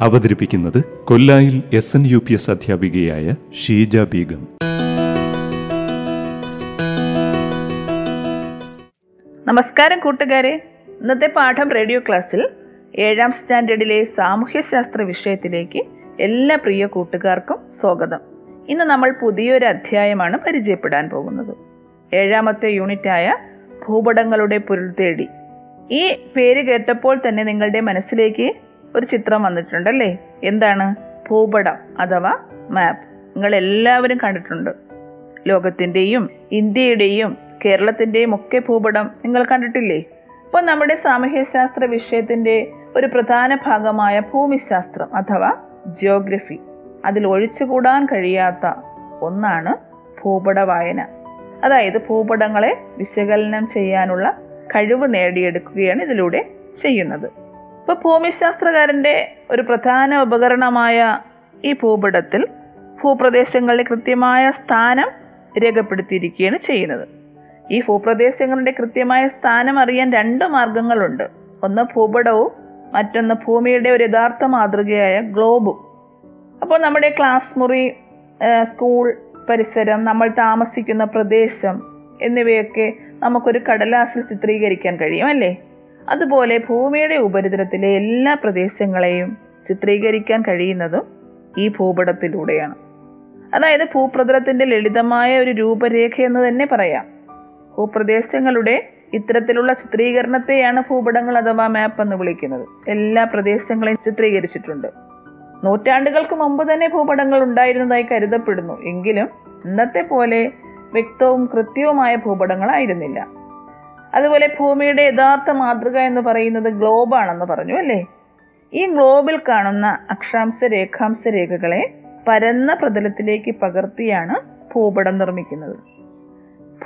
അവതരിപ്പിക്കുന്നത് കൊല്ലായിൽ S N U P S അധ്യാപികയായ ഷീജ ബീഗം. നമസ്കാരം കൂട്ടുകാരെ. ഇന്നത്തെ പാഠം റേഡിയോ ക്ലാസ്സിൽ ഏഴാം സ്റ്റാൻഡേർഡിലെ സാമൂഹ്യശാസ്ത്ര വിഷയത്തിലേക്ക് എല്ലാ പ്രിയ കൂട്ടുകാർക്കും സ്വാഗതം. ഇന്ന് നമ്മൾ പുതിയൊരു അധ്യായമാണ് പരിചയപ്പെടാൻ പോകുന്നത്. ഏഴാമത്തെ യൂണിറ്റായ ഭൂപടങ്ങളുടെ പൊരുൾ തേടി. ഈ പേര് കേട്ടപ്പോൾ തന്നെ നിങ്ങളുടെ മനസ്സിലേക്ക് ഒരു ചിത്രം വന്നിട്ടുണ്ട് അല്ലേ എന്താണ്? ഭൂപടം അഥവാ മാപ്പ് നിങ്ങൾ എല്ലാവരും കണ്ടിട്ടുണ്ട്. ലോകത്തിന്റെയും ഇന്ത്യയുടെയും കേരളത്തിന്റെയും ഒക്കെ ഭൂപടം നിങ്ങൾ കണ്ടിട്ടില്ലേ? അപ്പോൾ നമ്മുടെ സാമൂഹ്യശാസ്ത്ര വിഷയത്തിന്റെ ഒരു പ്രധാന ഭാഗമായ ഭൂമിശാസ്ത്രം അഥവാ ജിയോഗ്രഫി അതിൽ ഒഴിച്ചുകൂടാൻ കഴിയാത്ത ഒന്നാണ് ഭൂപട വായന അതായത് ഭൂപടങ്ങളെ വിശകലനം ചെയ്യാനുള്ള കഴിവ് നേടിയെടുക്കുകയാണ് ഇതിലൂടെ ചെയ്യുന്നത്. ഇപ്പോൾ ഭൂമിശാസ്ത്രകാരന്റെ ഒരു പ്രധാന ഉപകരണമായ ഈ ഭൂപടത്തിൽ ഭൂപ്രദേശങ്ങളുടെ കൃത്യമായ സ്ഥാനം രേഖപ്പെടുത്തിയിരിക്കുകയാണ് ചെയ്യുന്നത്. ഈ ഭൂപ്രദേശങ്ങളുടെ കൃത്യമായ സ്ഥാനം അറിയാൻ രണ്ട് മാർഗങ്ങളുണ്ട്. ഒന്ന് ഭൂപടവും മറ്റൊന്ന് ഭൂമിയുടെ ഒരു യഥാർത്ഥ മാതൃകയായ ഗ്ലോബും. അപ്പോൾ നമ്മുടെ ക്ലാസ് മുറി സ്കൂൾ പരിസരം നമ്മൾ താമസിക്കുന്ന പ്രദേശം എന്നിവയൊക്കെ നമുക്കൊരു കടലാസിൽ ചിത്രീകരിക്കാൻ കഴിയും അല്ലേ? അതുപോലെ ഭൂമിയുടെ ഉപരിതലത്തിലെ എല്ലാ പ്രദേശങ്ങളെയും ചിത്രീകരിക്കാൻ കഴിയുന്നതും ഈ ഭൂപടത്തിലൂടെയാണ്. അതായത് ഭൂപ്രതലത്തിന്റെ ലളിതമായ ഒരു രൂപരേഖ എന്ന് തന്നെ പറയാം. ഭൂപ്രദേശങ്ങളുടെ ഇത്തരത്തിലുള്ള ചിത്രീകരണത്തെയാണ് ഭൂപടങ്ങൾ അഥവാ മാപ്പ് എന്ന് വിളിക്കുന്നത്. എല്ലാ പ്രദേശങ്ങളെയും ചിത്രീകരിച്ചിട്ടുണ്ട്. നൂറ്റാണ്ടുകൾക്ക് മുമ്പ് തന്നെ ഭൂപടങ്ങൾ ഉണ്ടായിരുന്നതായി കരുതപ്പെടുന്നു. എങ്കിലും ഇന്നത്തെ പോലെ വ്യക്തവും കൃത്യവുമായ ഭൂപടങ്ങളായിരുന്നില്ല. അതുപോലെ ഭൂമിയുടെ യഥാർത്ഥ മാതൃക എന്ന് പറയുന്നത് ഗ്ലോബാണെന്ന് പറഞ്ഞു അല്ലേ? ഈ ഗ്ലോബിൽ കാണുന്ന അക്ഷാംശ രേഖാംശ രേഖകളെ പരന്ന പ്രതലത്തിലേക്ക് പകർത്തിയാണ് ഭൂപടം നിർമ്മിക്കുന്നത്.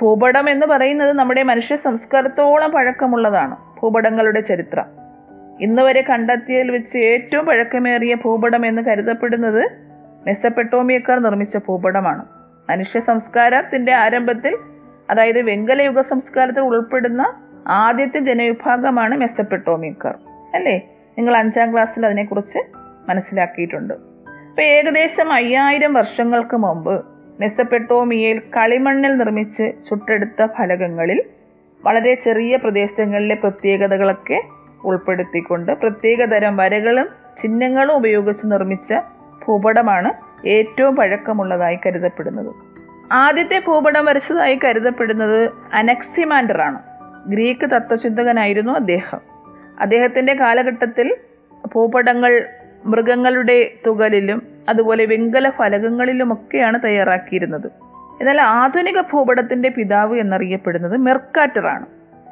ഭൂപടം എന്ന് പറയുന്നത് നമ്മുടെ മനുഷ്യ സംസ്കാരത്തോളം പഴക്കമുള്ളതാണ് ഭൂപടങ്ങളുടെ ചരിത്രം. ഇന്ന് വരെ കണ്ടെത്തിയതിൽ വെച്ച് ഏറ്റവും പഴക്കമേറിയ ഭൂപടം എന്ന് കരുതപ്പെടുന്നത് മെസ്സപ്പെട്ടോമിയക്കാർ നിർമ്മിച്ച ഭൂപടമാണ്. മനുഷ്യ സംസ്കാരത്തിന്റെ ആരംഭത്തിൽ അതായത് വെങ്കലയുഗ സംസ്കാരത്തിൽ ഉൾപ്പെടുന്ന ആദ്യത്തെ ജനവിഭാഗമാണ് മെസ്സപ്പെട്ടോമിയക്കാർ. അല്ലേ? നിങ്ങൾ അഞ്ചാം ക്ലാസ്സിൽ അതിനെക്കുറിച്ച് മനസ്സിലാക്കിയിട്ടുണ്ട്. ഇപ്പൊ ഏകദേശം അയ്യായിരം വർഷങ്ങൾക്ക് മുമ്പ് മെസ്സപ്പെട്ടോമിയയിൽ കളിമണ്ണിൽ നിർമ്മിച്ച് ചുട്ടെടുത്ത ഫലകങ്ങളിൽ വളരെ ചെറിയ പ്രദേശങ്ങളിലെ പ്രത്യേകതകളൊക്കെ ഉൾപ്പെടുത്തിക്കൊണ്ട് പ്രത്യേകതരം വരകളും ചിഹ്നങ്ങളും ഉപയോഗിച്ച് നിർമ്മിച്ച ഭൂപടമാണ് ഏറ്റവും പഴക്കമുള്ളതായി കരുതപ്പെടുന്നത്. ആദ്യത്തെ ഭൂപടം വരച്ചതായി കരുതപ്പെടുന്നത് അനക്സിമാൻഡർ ആണ് ഗ്രീക്ക് തത്വചിന്തകനായിരുന്നു അദ്ദേഹം. അദ്ദേഹത്തിന്റെ കാലഘട്ടത്തിൽ ഭൂപടങ്ങൾ മൃഗങ്ങളുടെ തുകലിലും അതുപോലെ വെങ്കല ഫലകങ്ങളിലുമൊക്കെയാണ് തയ്യാറാക്കിയിരുന്നത്. എന്നാൽ ആധുനിക ഭൂപടത്തിന്റെ പിതാവ് എന്നറിയപ്പെടുന്നത് മെർക്കാറ്റർ ആണ്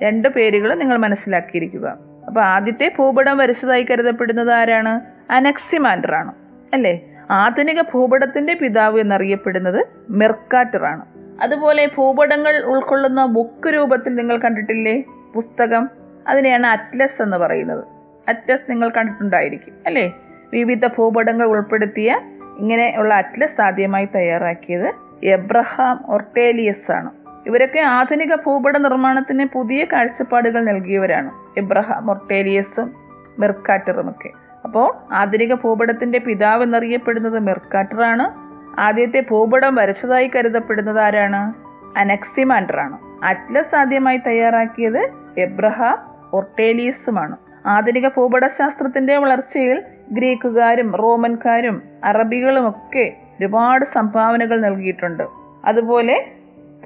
രണ്ട് പേരുകൾ നിങ്ങൾ മനസ്സിലാക്കിയിരിക്കുക. അപ്പൊ ആദ്യത്തെ ഭൂപടം വരച്ചതായി കരുതപ്പെടുന്നത് ആരാണ്? അനക്സിമാൻഡർ ആണ് അല്ലേ? ആധുനിക ഭൂപടത്തിന്റെ പിതാവ് എന്നറിയപ്പെടുന്നത് മെർക്കാറ്ററാണ്. അതുപോലെ ഭൂപടങ്ങൾ ഉൾക്കൊള്ളുന്ന ബുക്ക് രൂപത്തിൽ നിങ്ങൾ കണ്ടിട്ടില്ലേ? പുസ്തകം. അതിനെയാണ് അറ്റ്ലസ് എന്ന് പറയുന്നത്. അറ്റ്ലസ് നിങ്ങൾ കണ്ടിട്ടുണ്ടായിരിക്കും അല്ലേ? വിവിധ ഭൂപടങ്ങൾ ഉൾപ്പെടുത്തിയ ഇങ്ങനെയുള്ള അറ്റ്ലസ് ആദ്യമായി തയ്യാറാക്കിയത് എബ്രഹാം ഒർട്ടേലിയസ് ആണ്. ഇവരൊക്കെ ആധുനിക ഭൂപട നിർമ്മാണത്തിന് പുതിയ കാഴ്ചപ്പാടുകൾ നൽകിയവരാണ്. എബ്രഹാം ഒർട്ടേലിയസും മെർക്കാറ്ററും ഒക്കെ അപ്പോൾ ആധുനിക ഭൂപടത്തിന്റെ പിതാവ് എന്നറിയപ്പെടുന്നത് മെർക്കാട്ടറാണ് ആദ്യത്തെ ഭൂപടം വരച്ചതായി കരുതപ്പെടുന്നത് ആരാണ്? അനക്സിമാൻഡറാണ് അറ്റ്ലസ് ആദ്യമായി തയ്യാറാക്കിയത് എബ്രഹാം ഒർട്ടേലിയസുമാണ്. ആധുനിക ഭൂപടശാസ്ത്രത്തിന്റെ വളർച്ചയിൽ ഗ്രീക്കുകാരും റോമൻകാരും അറബികളും ഒക്കെ ഒരുപാട് സംഭാവനകൾ നൽകിയിട്ടുണ്ട്. അതുപോലെ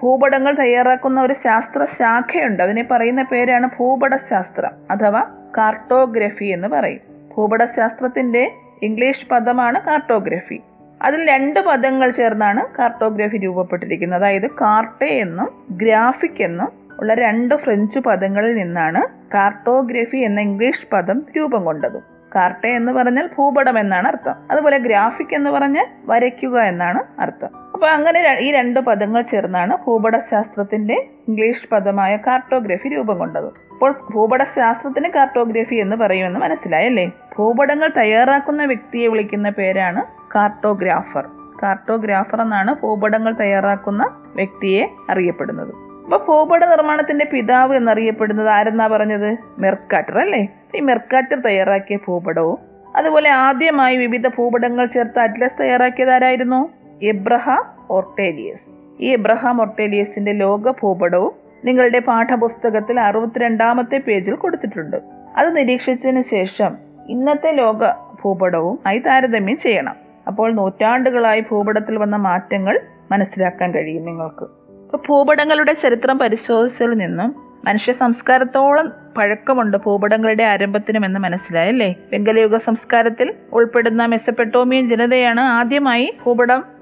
ഭൂപടങ്ങൾ തയ്യാറാക്കുന്ന ഒരു ശാസ്ത്ര ശാഖയുണ്ട് അതിനെ പറയുന്ന പേരാണ് ഭൂപടശാസ്ത്രം അഥവാ കാർട്ടോഗ്രഫി എന്ന് പറയും. ഭൂപടശാസ്ത്രത്തിന്റെ ഇംഗ്ലീഷ് പദമാണ് കാർട്ടോഗ്രഫി. അതിൽ രണ്ട് പദങ്ങൾ ചേർന്നാണ് കാർട്ടോഗ്രഫി രൂപപ്പെട്ടിരിക്കുന്നത്. അതായത് കാർട്ടെ എന്നും ഗ്രാഫിക് എന്നും ഉള്ള രണ്ട് ഫ്രഞ്ച് പദങ്ങളിൽ നിന്നാണ് കാർട്ടോഗ്രഫി എന്ന ഇംഗ്ലീഷ് പദം രൂപം കൊണ്ടത്. കാർട്ടെ എന്ന് പറഞ്ഞാൽ ഭൂപടം എന്നാണ് അർത്ഥം. അതുപോലെ ഗ്രാഫിക് എന്ന് പറഞ്ഞാൽ വരയ്ക്കുക എന്നാണ് അർത്ഥം. അപ്പൊ അങ്ങനെ ഈ രണ്ട് പദങ്ങൾ ചേർന്നാണ് ഭൂപടശാസ്ത്രത്തിന്റെ ഇംഗ്ലീഷ് പദമായ കാർട്ടോഗ്രഫി രൂപം കൊണ്ടത്. അപ്പോൾ ഭൂപടശാസ്ത്രത്തിന് കാർട്ടോഗ്രഫി എന്ന് പറയുമെന്ന് മനസ്സിലായല്ലേ? ഭൂപടങ്ങൾ തയ്യാറാക്കുന്ന വ്യക്തിയെ വിളിക്കുന്ന പേരാണ് കാർട്ടോഗ്രാഫർ. കാർട്ടോഗ്രാഫർ എന്നാണ് ഭൂപടങ്ങൾ തയ്യാറാക്കുന്ന വ്യക്തിയെ അറിയപ്പെടുന്നത്. അപ്പൊ ഭൂപട നിർമ്മാണത്തിന്റെ പിതാവ് എന്നറിയപ്പെടുന്നത് ആരെന്നാ പറഞ്ഞത്? മെർക്കാറ്റർ അല്ലേ? ഈ മെർക്കാറ്റർ തയ്യാറാക്കിയ ഭൂപടവും അതുപോലെ ആദ്യമായി വിവിധ ഭൂപടങ്ങൾ ചേർത്ത് അറ്റ്ലസ് തയ്യാറാക്കിയത് ആരായിരുന്നു? എബ്രഹാം ഓർട്ടേലിയസ് ഈ എബ്രഹാം ഓർട്ടേലിയസിന്റെ ലോക ഭൂപടവും നിങ്ങളുടെ പാഠപുസ്തകത്തിൽ അറുപത്തിരണ്ടാമത്തെ പേജിൽ കൊടുത്തിട്ടുണ്ട്. അത് നിരീക്ഷിച്ചതിന് ശേഷം ഇന്നത്തെ ലോക ഭൂപടവും ആയി താരതമ്യം ചെയ്യണം. അപ്പോൾ നൂറ്റാണ്ടുകളായി ഭൂപടത്തിൽ വന്ന മാറ്റങ്ങൾ മനസ്സിലാക്കാൻ കഴിയും നിങ്ങൾക്ക്. ഇപ്പൊ ഭൂപടങ്ങളുടെ ചരിത്രം പരിശോധിച്ചതിൽ നിന്നും മനുഷ്യ സംസ്കാരത്തോളം പഴക്കമുണ്ട് ഭൂപടങ്ങളുടെ ആരംഭത്തിനും എന്ന് മനസ്സിലായല്ലേ വെങ്കലയുഗ സംസ്കാരത്തിൽ ഉൾപ്പെടുന്ന മെസ്സപ്പെട്ടോമിയൻ ജനതയാണ് ആദ്യമായി ഭൂപടം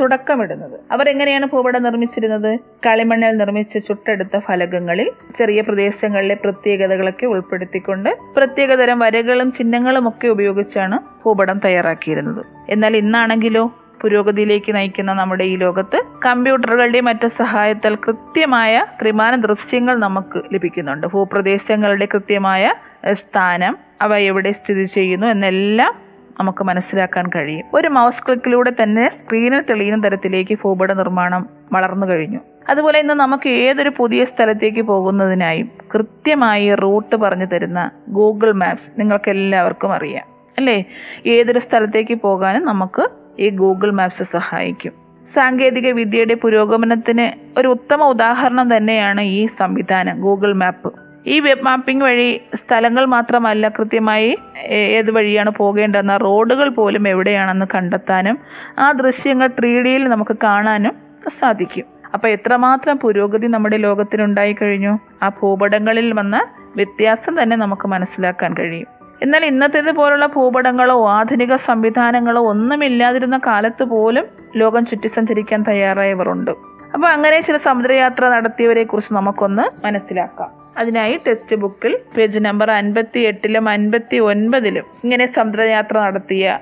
തുടക്കമിടുന്നത്. അവർ എങ്ങനെയാണ് ഭൂപടം നിർമ്മിച്ചിരുന്നത്? കളിമണ്ണിൽ നിർമ്മിച്ച ചുട്ടെടുത്ത ഫലകങ്ങളിൽ ചെറിയ പ്രദേശങ്ങളിലെ പ്രത്യേകതകളൊക്കെ ഉൾപ്പെടുത്തിക്കൊണ്ട് പ്രത്യേകതരം വരകളും ചിഹ്നങ്ങളും ഒക്കെ ഉപയോഗിച്ചാണ് ഭൂപടം തയ്യാറാക്കിയിരുന്നത്. എന്നാൽ ഇന്നാണെങ്കിലോ പുരോഗതിയിലേക്ക് നയിക്കുന്ന നമ്മുടെ ഈ ലോകത്ത് കമ്പ്യൂട്ടറുകളുടെയും മറ്റു സഹായത്താൽ കൃത്യമായ ത്രിമാന ദൃശ്യങ്ങൾ നമുക്ക് ലഭിക്കുന്നുണ്ട്. ഭൂപ്രദേശങ്ങളുടെ കൃത്യമായ സ്ഥാനം അവ എവിടെ സ്ഥിതി ചെയ്യുന്നു എന്നെല്ലാം നമുക്ക് മനസ്സിലാക്കാൻ കഴിയും. ഒരു മൗസ് ക്ലിക്കിലൂടെ തന്നെ സ്ക്രീനിൽ തെളിയുന്ന തരത്തിലേക്ക് ഭൂപട നിർമ്മാണം വളർന്നു കഴിഞ്ഞു. അതുപോലെ ഇന്ന് നമുക്ക് ഏതൊരു പുതിയ സ്ഥലത്തേക്ക് പോകുന്നതിനായും കൃത്യമായി റൂട്ട് പറഞ്ഞു തരുന്ന ഗൂഗിൾ മാപ്സ് നിങ്ങൾക്ക് എല്ലാവർക്കും അറിയാം. അല്ലേ? ഏതൊരു സ്ഥലത്തേക്ക് പോകാനും നമുക്ക് ഈ ഗൂഗിൾ മാപ്സ് സഹായിക്കും. സാങ്കേതിക വിദ്യയുടെ പുരോഗമനത്തിന് ഒരു ഉത്തമ ഉദാഹരണം തന്നെയാണ് ഈ സംവിധാനം ഗൂഗിൾ മാപ്പ് ഈ വെബ് മാപ്പിംഗ് വഴി സ്ഥലങ്ങൾ മാത്രമല്ല കൃത്യമായി ഏത് വഴിയാണ് പോകേണ്ടതെന്ന റോഡുകൾ പോലും എവിടെയാണെന്ന് കണ്ടെത്താനും ആ ദൃശ്യങ്ങൾ ത്രീ ഡിയിൽ നമുക്ക് കാണാനും സാധിക്കും. അപ്പൊ എത്രമാത്രം പുരോഗതി നമ്മുടെ ലോകത്തിനുണ്ടായി കഴിഞ്ഞു? ആ ഭൂപടങ്ങളിൽ വന്ന വ്യത്യാസം തന്നെ നമുക്ക് മനസ്സിലാക്കാൻ കഴിയും. എന്നാൽ ഇന്നത്തേത് പോലുള്ള ഭൂപടങ്ങളോ ആധുനിക സംവിധാനങ്ങളോ ഒന്നുമില്ലാതിരുന്ന കാലത്ത് പോലും ലോകം ചുറ്റി സഞ്ചരിക്കാൻ തയ്യാറായവരുണ്ട്. അപ്പൊ അങ്ങനെ ചില സമുദ്രയാത്ര നടത്തിയവരെ കുറിച്ച് നമുക്കൊന്ന് മനസ്സിലാക്കാം. അതിനായി ടെക്സ്റ്റ് ബുക്കിൽ പേജ് നമ്പർ അൻപത്തി എട്ടിലും അൻപത്തി ഒൻപതിലും ഇങ്ങനെ സമുദ്രയാത്ര നടത്തിയ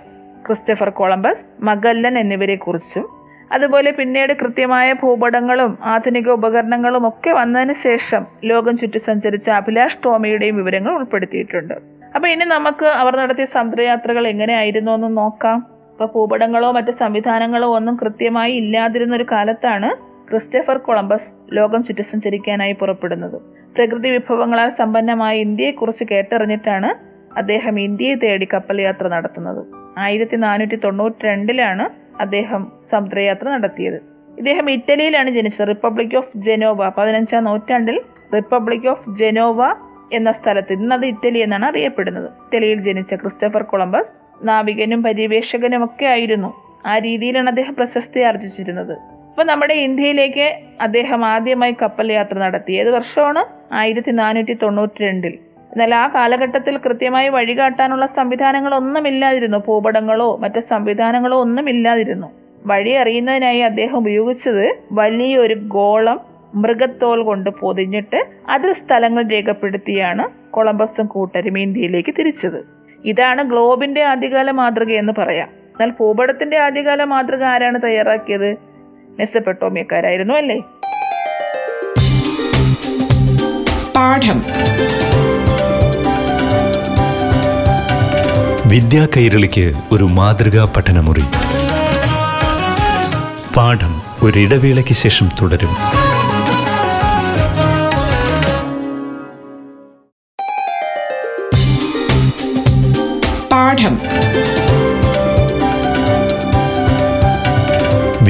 ക്രിസ്റ്റഫർ കൊളംബസ് മഗല്ലൻ എന്നിവരെ കുറിച്ചും അതുപോലെ പിന്നീട് കൃത്യമായ ഭൂപടങ്ങളും ആധുനിക ഉപകരണങ്ങളും ഒക്കെ വന്നതിന് ശേഷം ലോകം ചുറ്റി സഞ്ചരിച്ച അഭിലാഷ് ടോമിയുടെയും വിവരങ്ങൾ ഉൾപ്പെടുത്തിയിട്ടുണ്ട്. അപ്പൊ ഇനി നമുക്ക് അവർ നടത്തിയ സമുദ്രയാത്രകൾ എങ്ങനെയായിരുന്നു എന്ന് നോക്കാം. ഇപ്പൊ ഭൂപടങ്ങളോ മറ്റ് സംവിധാനങ്ങളോ ഒന്നും കൃത്യമായി ഇല്ലാതിരുന്ന ഒരു കാലത്താണ് ക്രിസ്റ്റഫർ കൊളംബസ് ലോകം ചുറ്റി സഞ്ചരിക്കാനായി പുറപ്പെടുന്നത്. പ്രകൃതി വിഭവങ്ങളാൽ സമ്പന്നമായ ഇന്ത്യയെക്കുറിച്ച് കേട്ടറിഞ്ഞിട്ടാണ് അദ്ദേഹം ഇന്ത്യയെ തേടി കപ്പൽ യാത്ര നടത്തുന്നത്. ആയിരത്തി നാനൂറ്റി തൊണ്ണൂറ്റി രണ്ടിലാണ് അദ്ദേഹം സമുദ്രയാത്ര നടത്തിയത്. ഇദ്ദേഹം ഇറ്റലിയിലാണ് ജനിച്ചത്. റിപ്പബ്ലിക് ഓഫ് ജനോവ പതിനഞ്ചാം നൂറ്റാണ്ടിൽ റിപ്പബ്ലിക് ഓഫ് ജനോവ എന്ന സ്ഥലത്ത്. ഇന്നത് ഇറ്റലി എന്നാണ് അറിയപ്പെടുന്നത്. ഇറ്റലിയിൽ ജനിച്ച ക്രിസ്റ്റഫർ കൊളംബസ് നാവികനും പര്യവേഷകനും ഒക്കെ ആയിരുന്നു. ആ രീതിയിലാണ് അദ്ദേഹം പ്രശസ്തി ആർജിച്ചിരുന്നത് അപ്പൊ നമ്മുടെ ഇന്ത്യയിലേക്ക് അദ്ദേഹം ആദ്യമായി കപ്പൽ യാത്ര നടത്തി. ഏത് വർഷമാണ്? ആയിരത്തി നാനൂറ്റി തൊണ്ണൂറ്റി രണ്ടിൽ എന്നാൽ ആ കാലഘട്ടത്തിൽ കൃത്യമായി വഴികാട്ടാനുള്ള സംവിധാനങ്ങളൊന്നുമില്ലാതിരുന്നു ഭൂപടങ്ങളോ മറ്റു സംവിധാനങ്ങളോ ഒന്നുമില്ലാതിരുന്നു വഴി അറിയുന്നതിനായി അദ്ദേഹം ഉപയോഗിച്ചത് വലിയൊരു ഗോളം മൃഗത്തോൽ കൊണ്ട് പൊതിഞ്ഞിട്ട് അതിൽ സ്ഥലങ്ങൾ രേഖപ്പെടുത്തിയാണ് കൊളംബസും കൂട്ടരും ഇന്ത്യയിലേക്ക് തിരിച്ചത്. ഇതാണ് ഗ്ലോബിന്റെ ആദ്യകാല മാതൃക എന്ന് പറയാം. എന്നാൽ ഭൂപടത്തിന്റെ ആദ്യകാല മാതൃക ആരാണ് തയ്യാറാക്കിയത്? മെസ്സപ്പെട്ടോമിയക്കാരായിരുന്നു അല്ലേ? പാഠം. വിദ്യാ കൈരളിക്ക് ഒരു മാതൃകാ പഠനമുറി. പാഠം ഒരിടവേളയ്ക്ക് ശേഷം തുടരും. പാഠം.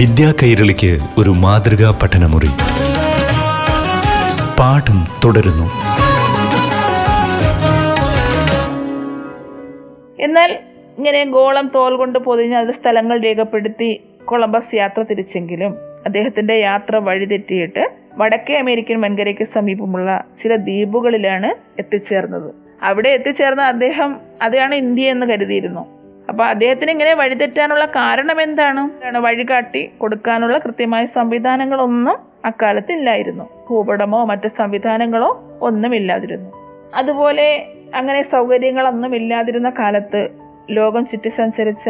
വിദ്യാ കൈരളിക്ക് ഒരു മാതൃകാ പഠനമുറി. പാഠം തുടരുന്നു. എന്നാൽ ഇങ്ങനെ ഗോളം തോൽ കൊണ്ട് പൊതിഞ്ഞ് അത് സ്ഥലങ്ങൾ രേഖപ്പെടുത്തി കൊളംബസ് യാത്ര തിരിച്ചെങ്കിലും അദ്ദേഹത്തിന്റെ യാത്ര വഴിതെറ്റിയിട്ട് വടക്കേ അമേരിക്കൻ വൻകരയ്ക്ക് സമീപമുള്ള ചില ദ്വീപുകളിലാണ് എത്തിച്ചേർന്നത്. അവിടെ എത്തിച്ചേർന്ന അദ്ദേഹം അതാണ് ഇന്ത്യ എന്ന് കരുതിയിരുന്നു. അപ്പൊ അദ്ദേഹത്തിന് ഇങ്ങനെ വഴിതെറ്റാനുള്ള കാരണം എന്താണ്? വഴികാട്ടി കൊടുക്കാനുള്ള കൃത്യമായ സംവിധാനങ്ങളൊന്നും അക്കാലത്ത് ഇല്ലായിരുന്നു ഭൂപടമോ മറ്റു സംവിധാനങ്ങളോ ഒന്നുമില്ലാതിരുന്നു. അതുപോലെ അങ്ങനെ സൗകര്യങ്ങളൊന്നും ഇല്ലാതിരുന്ന കാലത്ത് ലോകം ചുറ്റി സഞ്ചരിച്ച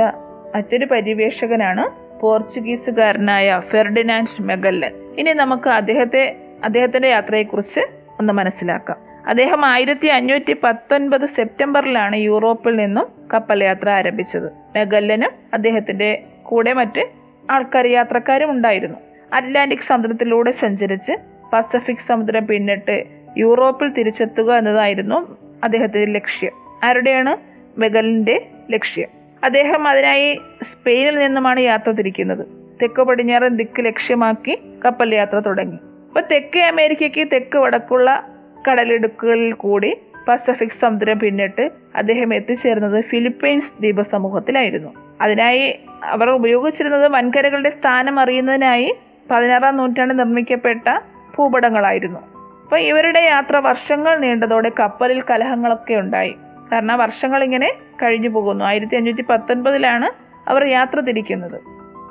മറ്റൊരു പര്യവേഷകനാണ് പോർച്ചുഗീസുകാരനായ ഫെർഡിനാൻഡ് മെഗല്ലൻ. ഇനി നമുക്ക് അദ്ദേഹത്തെ അദ്ദേഹത്തിന്റെ യാത്രയെക്കുറിച്ച് ഒന്ന് മനസ്സിലാക്കാം. അദ്ദേഹം ആയിരത്തി അഞ്ഞൂറ്റി പത്തൊൻപത് സെപ്റ്റംബറിലാണ് യൂറോപ്പിൽ നിന്നും കപ്പൽ യാത്ര ആരംഭിച്ചത്. മെഗല്ലനും അദ്ദേഹത്തിന്റെ കൂടെ മറ്റ് ആൾക്കാർ യാത്രക്കാരും ഉണ്ടായിരുന്നു. അറ്റ്ലാന്റിക് സമുദ്രത്തിലൂടെ സഞ്ചരിച്ച് പസഫിക് സമുദ്രം പിന്നിട്ട് യൂറോപ്പിൽ തിരിച്ചെത്തുക എന്നതായിരുന്നു അദ്ദേഹത്തിന്റെ ലക്ഷ്യം. ആരുടെയാണ് മെഗലിന്റെ ലക്ഷ്യം? അദ്ദേഹം അതിനായി സ്പെയിനിൽ നിന്നുമാണ് യാത്ര തിരിക്കുന്നത്. തെക്ക് പടിഞ്ഞാറൻ ദിക്ക് ലക്ഷ്യമാക്കി കപ്പൽ യാത്ര തുടങ്ങി. അപ്പൊ തെക്കേ അമേരിക്കയ്ക്ക് തെക്ക് വടക്കുള്ള കടലിടുക്കുകളിൽ കൂടി പസഫിക് സമുദ്രം പിന്നിട്ട് അദ്ദേഹം എത്തിച്ചേർന്നത് ഫിലിപ്പൈൻസ് ദ്വീപ സമൂഹത്തിലായിരുന്നു അതിനായി അവർ ഉപയോഗിച്ചിരുന്നത് വൻകരകളുടെ സ്ഥാനം അറിയുന്നതിനായി പതിനാറാം നൂറ്റാണ്ട് നിർമ്മിക്കപ്പെട്ട ഭൂപടങ്ങളായിരുന്നു. അപ്പോൾ ഇവരുടെ യാത്ര വർഷങ്ങൾ നീണ്ടതോടെ കപ്പലിൽ കലഹങ്ങളൊക്കെ ഉണ്ടായി. കാരണം വർഷങ്ങൾ ഇങ്ങനെ കഴിഞ്ഞു പോകുന്നു. ആയിരത്തി അഞ്ഞൂറ്റി പത്തൊൻപതിലാണ് അവർ യാത്ര തിരിക്കുന്നത്.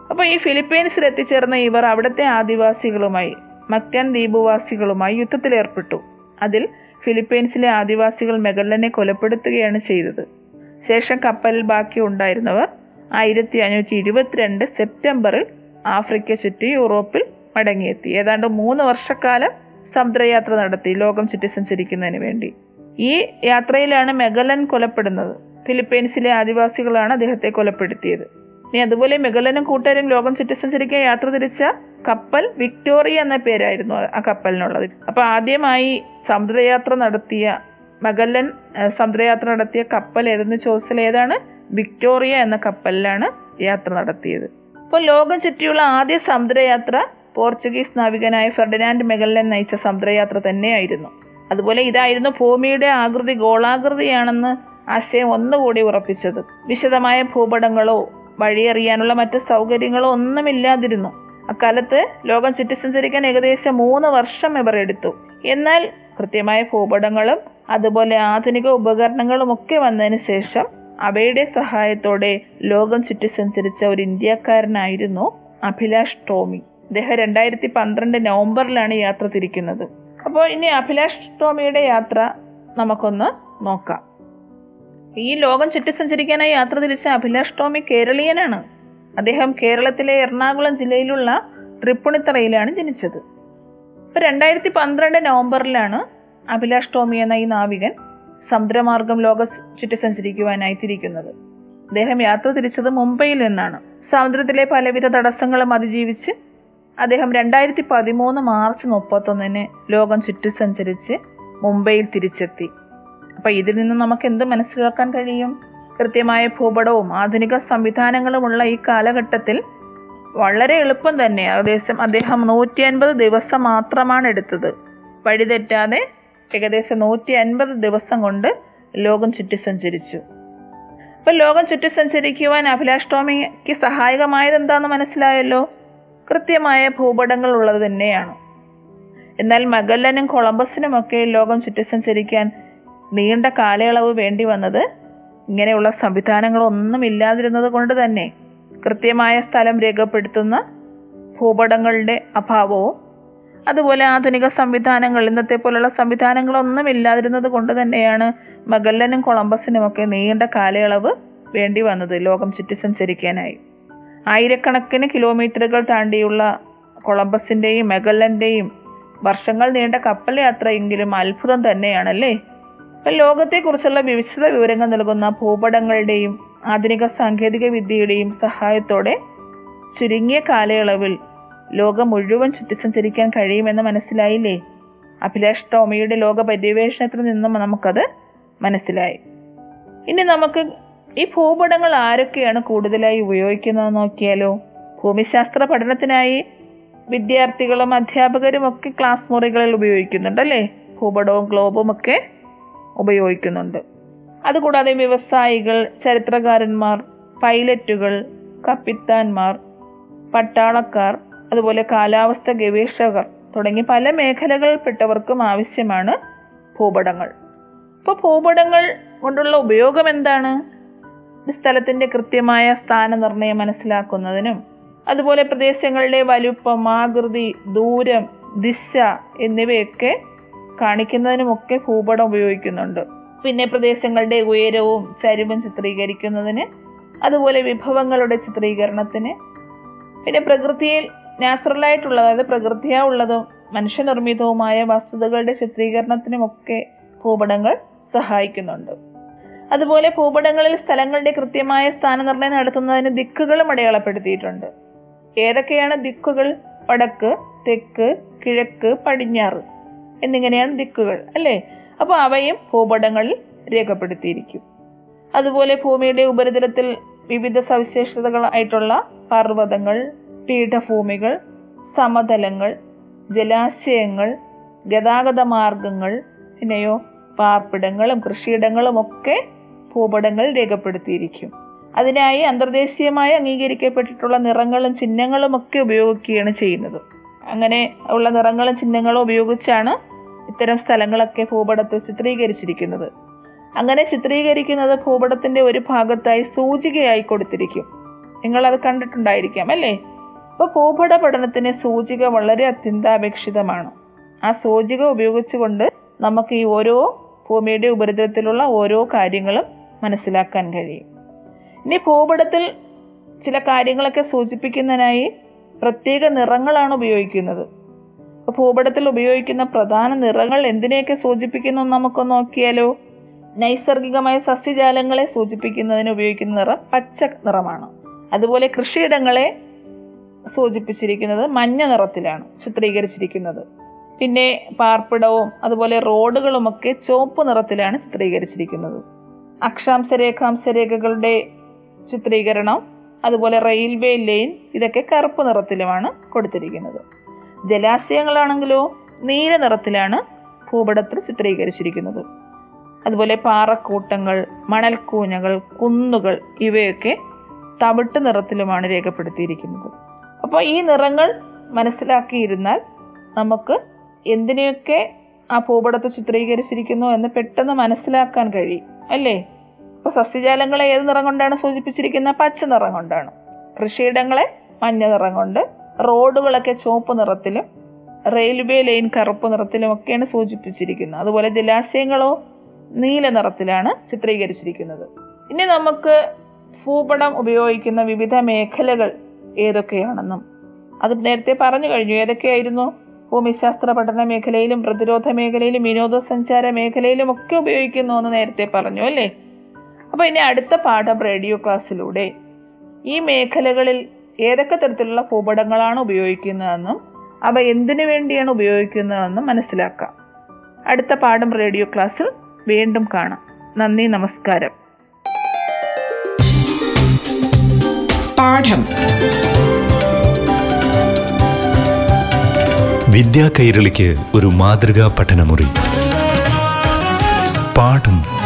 അപ്പോൾ ഈ ഫിലിപ്പീൻസിൽ എത്തിച്ചേർന്ന ഇവർ അവിടുത്തെ ആദിവാസികളുമായി മക്കൻ ദ്വീപുവാസികളുമായി യുദ്ധത്തിലേർപ്പെട്ടു. അതിൽ ഫിലിപ്പീൻസിലെ ആദിവാസികൾ മെഗല്ലനെ കൊലപ്പെടുത്തുകയാണ് ചെയ്തത്. ശേഷം കപ്പലിൽ ബാക്കി ഉണ്ടായിരുന്നവർ ആയിരത്തി അഞ്ഞൂറ്റി ഇരുപത്തിരണ്ട് സെപ്റ്റംബറിൽ ആഫ്രിക്ക ചുറ്റി യൂറോപ്പിൽ മടങ്ങിയെത്തി. ഏതാണ്ട് മൂന്ന് വർഷക്കാലം സമുദ്രയാത്ര നടത്തി ലോകം ചുറ്റി സഞ്ചരിക്കുന്നതിന് വേണ്ടി. ഈ യാത്രയിലാണ് മെഗലൻ കൊലപ്പെടുന്നത്. ഫിലിപ്പീൻസിലെ ആദിവാസികളാണ് അദ്ദേഹത്തെ കൊലപ്പെടുത്തിയത്. ഇനി അതുപോലെ മെഗലനും കൂട്ടുകാരും ലോകം ചുറ്റി സഞ്ചരിക്കാൻ യാത്ര തിരിച്ച കപ്പൽ വിക്ടോറിയ എന്ന പേരായിരുന്നു ആ കപ്പലിനുള്ളത്. അപ്പൊ ആദ്യമായി സമുദ്രയാത്ര നടത്തിയ മഗല്ലൻ സമുദ്രയാത്ര നടത്തിയ കപ്പൽ ഏതെന്ന് ചോദിച്ചാൽ ഏതാണ്? വിക്ടോറിയ എന്ന കപ്പലിലാണ് യാത്ര നടത്തിയത്. അപ്പോൾ ലോകം ചുറ്റിയുള്ള ആദ്യ സമുദ്രയാത്ര പോർച്ചുഗീസ് നാവികനായ ഫെർഡിനാൻഡ് മെഗല്ലൻ നയിച്ച സമുദ്രയാത്ര തന്നെയായിരുന്നു. അതുപോലെ ഇതായിരുന്നു ഭൂമിയുടെ ആകൃതി ഗോളാകൃതിയാണെന്ന് ആശയം ഒന്നുകൂടി ഉറപ്പിച്ചത്. വിശദമായ ഭൂപടങ്ങളോ വഴിയറിയാനുള്ള മറ്റു സൗകര്യങ്ങളോ ഒന്നുമില്ലാതിരുന്നു അക്കാലത്ത് ലോകം ചുറ്റി സഞ്ചരിക്കാൻ ഏകദേശം മൂന്ന് വർഷം ഇവർ എടുത്തു. എന്നാൽ കൃത്യമായ ഭൂപടങ്ങളും അതുപോലെ ആധുനിക ഉപകരണങ്ങളും ഒക്കെ വന്നതിന് ശേഷം അവയുടെ സഹായത്തോടെ ലോകം ചുറ്റി സഞ്ചരിച്ച ഒരു ഇന്ത്യക്കാരനായിരുന്നു അഭിലാഷ് ടോമി. അദ്ദേഹം രണ്ടായിരത്തി പന്ത്രണ്ട് നവംബറിലാണ് യാത്ര തിരിക്കുന്നത്. അപ്പോൾ ഇനി അഭിലാഷ് ടോമിയുടെ യാത്ര നമുക്കൊന്ന് നോക്കാം. ഈ ലോകം ചുറ്റി സഞ്ചരിക്കാനായി യാത്ര തിരിച്ച അഭിലാഷ് ടോമി കേരളീയനാണ്. അദ്ദേഹം കേരളത്തിലെ എറണാകുളം ജില്ലയിലുള്ള തൃപ്പുണിത്തറയിലാണ് ജനിച്ചത്. ഇപ്പൊ രണ്ടായിരത്തി പന്ത്രണ്ട് നവംബറിലാണ് അഭിലാഷ് ടോമി എന്ന ഈ നാവികൻ സമുദ്രമാർഗം ലോക ചുറ്റി സഞ്ചരിക്കുവാനായി തിരിക്കുന്നത്. അദ്ദേഹം യാത്ര തിരിച്ചത് മുംബൈയിൽ നിന്നാണ്. സമുദ്രത്തിലെ പലവിധ തടസ്സങ്ങളും അതിജീവിച്ച് അദ്ദേഹം രണ്ടായിരത്തി പതിമൂന്ന് മാർച്ച് മുപ്പത്തൊന്നിന് ലോകം ചുറ്റി സഞ്ചരിച്ച് മുംബൈയിൽ തിരിച്ചെത്തി. അപ്പൊ ഇതിൽ നിന്ന് നമുക്ക് എന്ത് മനസ്സിലാക്കാൻ കഴിയും? കൃത്യമായ ഭൂപടവും ആധുനിക സംവിധാനങ്ങളുമുള്ള ഈ കാലഘട്ടത്തിൽ വളരെ എളുപ്പം തന്നെ. ഏകദേശം അദ്ദേഹം നൂറ്റി അൻപത് ദിവസം മാത്രമാണ് എടുത്തത്. വഴിതെറ്റാതെ ഏകദേശം നൂറ്റി അൻപത് ദിവസം കൊണ്ട് ലോകം ചുറ്റി സഞ്ചരിച്ചു അപ്പൊ ലോകം ചുറ്റി സഞ്ചരിക്കുവാൻ അഭിലാഷ് ടോമിക്ക് സഹായകമായത് എന്താണെന്ന് മനസ്സിലായല്ലോ? കൃത്യമായ ഭൂപടങ്ങൾ ഉള്ളത് തന്നെയാണ്. എന്നാൽ മഗല്ലനും കൊളംബസിനുമൊക്കെ ലോകം ചുറ്റി സഞ്ചരിക്കാൻ നീണ്ട കാലയളവ് വേണ്ടി വന്നത് ഇങ്ങനെയുള്ള സംവിധാനങ്ങളൊന്നും ഇല്ലാതിരുന്നത് കൊണ്ട് തന്നെ കൃത്യമായ സ്ഥലം രേഖപ്പെടുത്തുന്ന ഭൂപടങ്ങളുടെ അഭാവവും അതുപോലെ ആധുനിക സംവിധാനങ്ങൾ ഇന്നത്തെ പോലുള്ള സംവിധാനങ്ങളൊന്നും ഇല്ലാതിരുന്നത് കൊണ്ട് തന്നെയാണ് മഗല്ലനും കൊളംബസിനും ഒക്കെ നീണ്ട കാലയളവ് വേണ്ടി വന്നത് ലോകം ചുറ്റി സഞ്ചരിക്കാനായി ആയിരക്കണക്കിന് കിലോമീറ്ററുകൾ താണ്ടിയുള്ള കൊളംബസിന്റെയും മെഗല്ലന്റെയും വർഷങ്ങൾ നീണ്ട കപ്പൽ യാത്രയെങ്കിലും അത്ഭുതം തന്നെയാണല്ലേ? ലോകത്തെക്കുറിച്ചുള്ള വിശദ വിവരങ്ങൾ നൽകുന്ന ഭൂപടങ്ങളുടെയും ആധുനിക സാങ്കേതിക വിദ്യയുടെയും സഹായത്തോടെ ചുരുങ്ങിയ കാലയളവിൽ ലോകം മുഴുവൻ ചുറ്റി സഞ്ചരിക്കാൻ കഴിയുമെന്ന് മനസ്സിലായില്ലേ? അഭിലാഷ് ടോമിയുടെ ലോക പര്യവേഷണത്തിൽ നിന്നും നമുക്കത് മനസ്സിലായി. ഇനി നമുക്ക് ഈ ഭൂപടങ്ങൾ ആരൊക്കെയാണ് കൂടുതലായി ഉപയോഗിക്കുന്നത് നോക്കിയാലോ? ഭൂമിശാസ്ത്ര പഠനത്തിനായി വിദ്യാർത്ഥികളും അധ്യാപകരും ഒക്കെ ക്ലാസ് മുറികളിൽ ഉപയോഗിക്കുന്നുണ്ടല്ലേ ഭൂപടവും ഗ്ലോബും ഒക്കെ ഉപയോഗിക്കുന്നുണ്ട്. അതുകൂടാതെ വ്യവസായികൾ ചരിത്രകാരന്മാർ പൈലറ്റുകൾ കപ്പിത്താന്മാർ പട്ടാളക്കാർ അതുപോലെ കാലാവസ്ഥ ഗവേഷകർ തുടങ്ങി പല മേഖലകളിൽപ്പെട്ടവർക്കും ആവശ്യമാണ് ഭൂപടങ്ങൾ. ഇപ്പോൾ ഭൂപടങ്ങൾ കൊണ്ടുള്ള ഉപയോഗം എന്താണ്? സ്ഥലത്തിന്റെ കൃത്യമായ സ്ഥാനനിർണയം മനസ്സിലാക്കുന്നതിനും അതുപോലെ പ്രദേശങ്ങളുടെ വലുപ്പം ആകൃതി ദൂരം ദിശ എന്നിവയൊക്കെ കാണിക്കുന്നതിനുമൊക്കെ ഭൂപടം ഉപയോഗിക്കുന്നുണ്ട്. പിന്നെ പ്രദേശങ്ങളുടെ ഉയരവും ചരിവും ചിത്രീകരിക്കുന്നതിന് അതുപോലെ വിഭവങ്ങളുടെ ചിത്രീകരണത്തിന്. പിന്നെ പ്രകൃതിയിൽ നാച്ചുറലായിട്ടുള്ള അതായത് പ്രകൃതിയാ ഉള്ളതും മനുഷ്യനിർമ്മിതവുമായ വസ്തുതകളുടെ ചിത്രീകരണത്തിനുമൊക്കെ ഭൂപടങ്ങൾ സഹായിക്കുന്നുണ്ട്. അതുപോലെ ഭൂപടങ്ങളിൽ സ്ഥലങ്ങളുടെ കൃത്യമായ സ്ഥാനനിർണയം നടത്തുന്നതിന് ദിക്കുകളും അടയാളപ്പെടുത്തിയിട്ടുണ്ട്. ഏതൊക്കെയാണ് ദിക്കുകൾ? വടക്ക് തെക്ക് കിഴക്ക് പടിഞ്ഞാറ്. എന്നിങ്ങനെയാണ് ദിക്കുകൾ അല്ലേ? അപ്പോൾ അവയും ഭൂപടങ്ങളിൽ രേഖപ്പെടുത്തിയിരിക്കും. അതുപോലെ ഭൂമിയുടെ ഉപരിതലത്തിൽ വിവിധ സവിശേഷതകളായിട്ടുള്ള പർവതങ്ങൾ പീഠഭൂമികൾ സമതലങ്ങൾ ജലാശയങ്ങൾ ഗതാഗത മാർഗങ്ങൾ പിന്നെയോ പാർപ്പിടങ്ങളും കൃഷിയിടങ്ങളും ഒക്കെ ഭൂപടങ്ങൾ രേഖപ്പെടുത്തിയിരിക്കും. അതിനായി അന്തർദേശീയമായി അംഗീകരിക്കപ്പെട്ടിട്ടുള്ള നിറങ്ങളും ചിഹ്നങ്ങളും ഒക്കെ ഉപയോഗിക്കുകയാണ് ചെയ്യുന്നത്. അങ്ങനെ ഉള്ള നിറങ്ങളും ചിഹ്നങ്ങളും ഉപയോഗിച്ചാണ് ഇത്തരം സ്ഥലങ്ങളൊക്കെ ഭൂപടത്തിൽ ചിത്രീകരിച്ചിരിക്കുന്നത്. അങ്ങനെ ചിത്രീകരിക്കുന്നത് ഭൂപടത്തിന്റെ ഒരു ഭാഗത്തായി സൂചികയായി കൊടുത്തിരിക്കും. നിങ്ങൾ അത് കണ്ടിട്ടുണ്ടായിരിക്കാം അല്ലേ? അപ്പോൾ ഭൂപട പഠനത്തിന് സൂചിക വളരെ അത്യന്താപേക്ഷിതമാണ്. ആ സൂചിക ഉപയോഗിച്ചുകൊണ്ട് നമുക്ക് ഈ ഓരോ ഭൂമിയുടെ ഉപരിതലത്തിലുള്ള ഓരോ കാര്യങ്ങളും മനസ്സിലാക്കാൻ കഴിയും. ഇനി ഭൂപടത്തിൽ ചില കാര്യങ്ങളൊക്കെ സൂചിപ്പിക്കുന്നതിനായി പ്രത്യേക നിറങ്ങളാണ് ഉപയോഗിക്കുന്നത്. ഭൂപടത്തിൽ ഉപയോഗിക്കുന്ന പ്രധാന നിറങ്ങൾ എന്തിനെയൊക്കെ സൂചിപ്പിക്കുന്നു നമുക്ക് നോക്കിയാലോ? നൈസർഗികമായ സസ്യജാലങ്ങളെ സൂചിപ്പിക്കുന്നതിന് ഉപയോഗിക്കുന്ന നിറം പച്ച നിറമാണ്. അതുപോലെ കൃഷിയിടങ്ങളെ സൂചിപ്പിച്ചിരിക്കുന്നത് മഞ്ഞ നിറത്തിലാണ് ചിത്രീകരിച്ചിരിക്കുന്നത്. പിന്നെ പാർപ്പിടവും അതുപോലെ റോഡുകളുമൊക്കെ ചുവപ്പ് നിറത്തിലാണ് ചിത്രീകരിച്ചിരിക്കുന്നത്. അക്ഷാംശ രേഖാംശ രേഖകളുടെ ചിത്രീകരണം അതുപോലെ റെയിൽവേ ലൈൻ ഇതൊക്കെ കറുപ്പ് നിറത്തിലുമാണ് കൊടുത്തിരിക്കുന്നത്. ജലാശയങ്ങളാണെങ്കിലോ നീല നിറത്തിലാണ് ഭൂപടത്തിൽ ചിത്രീകരിച്ചിരിക്കുന്നത്. അതുപോലെ പാറക്കൂട്ടങ്ങൾ മണൽക്കൂഞ്ഞകൾ കുന്നുകൾ ഇവയൊക്കെ തവിട്ട് നിറത്തിലുമാണ് രേഖപ്പെടുത്തിയിരിക്കുന്നത്. അപ്പോൾ ഈ നിറങ്ങൾ മനസ്സിലാക്കിയിരുന്നാൽ നമുക്ക് എന്തിനെയൊക്കെ ആ ഭൂപടത്തിൽ ചിത്രീകരിച്ചിരിക്കുന്നു എന്ന് പെട്ടെന്ന് മനസ്സിലാക്കാൻ കഴിയും അല്ലേ? ഇപ്പൊ സസ്യജാലങ്ങളെ ഏത് നിറം കൊണ്ടാണ് സൂചിപ്പിച്ചിരിക്കുന്നത്? പച്ച നിറം കൊണ്ടാണ്. കൃഷിയിടങ്ങളെ മഞ്ഞ നിറം കൊണ്ട് റോഡുകളൊക്കെ ചുവപ്പ് നിറത്തിലും റെയിൽവേ ലൈൻ കറുപ്പ് നിറത്തിലും ഒക്കെയാണ് സൂചിപ്പിച്ചിരിക്കുന്നത്. അതുപോലെ ജലാശയങ്ങളോ നീല നിറത്തിലാണ് ചിത്രീകരിച്ചിരിക്കുന്നത്. ഇനി നമുക്ക് ഭൂപടം ഉപയോഗിക്കുന്ന വിവിധ മേഖലകൾ ഏതൊക്കെയാണെന്നും അത് നേരത്തെ പറഞ്ഞു കഴിഞ്ഞു. ഏതൊക്കെയായിരുന്നു? ഭൂമിശാസ്ത്ര പഠന മേഖലയിലും പ്രതിരോധ മേഖലയിലും വിനോദസഞ്ചാര മേഖലയിലും ഒക്കെ ഉപയോഗിക്കുന്നു എന്ന് നേരത്തെ പറഞ്ഞു അല്ലേ? അപ്പോൾ ഇനി അടുത്ത പാഠം റേഡിയോ ക്ലാസ്സിലൂടെ. ഈ മേഖലകളിൽ ഏതൊക്കെ തരത്തിലുള്ള ഭൂപടങ്ങളാണ് ഉപയോഗിക്കുന്നതെന്നും അവ എന്തിനു വേണ്ടിയാണ് ഉപയോഗിക്കുന്നതെന്നും മനസ്സിലാക്കാം. അടുത്ത പാഠം റേഡിയോ ക്ലാസ്സിൽ വീണ്ടും കാണാം. നന്ദി നമസ്കാരം. പാഠം. വിദ്യാ കൈരളിക്ക് ഒരു മാതൃകാ പഠനമുറി. പാഠം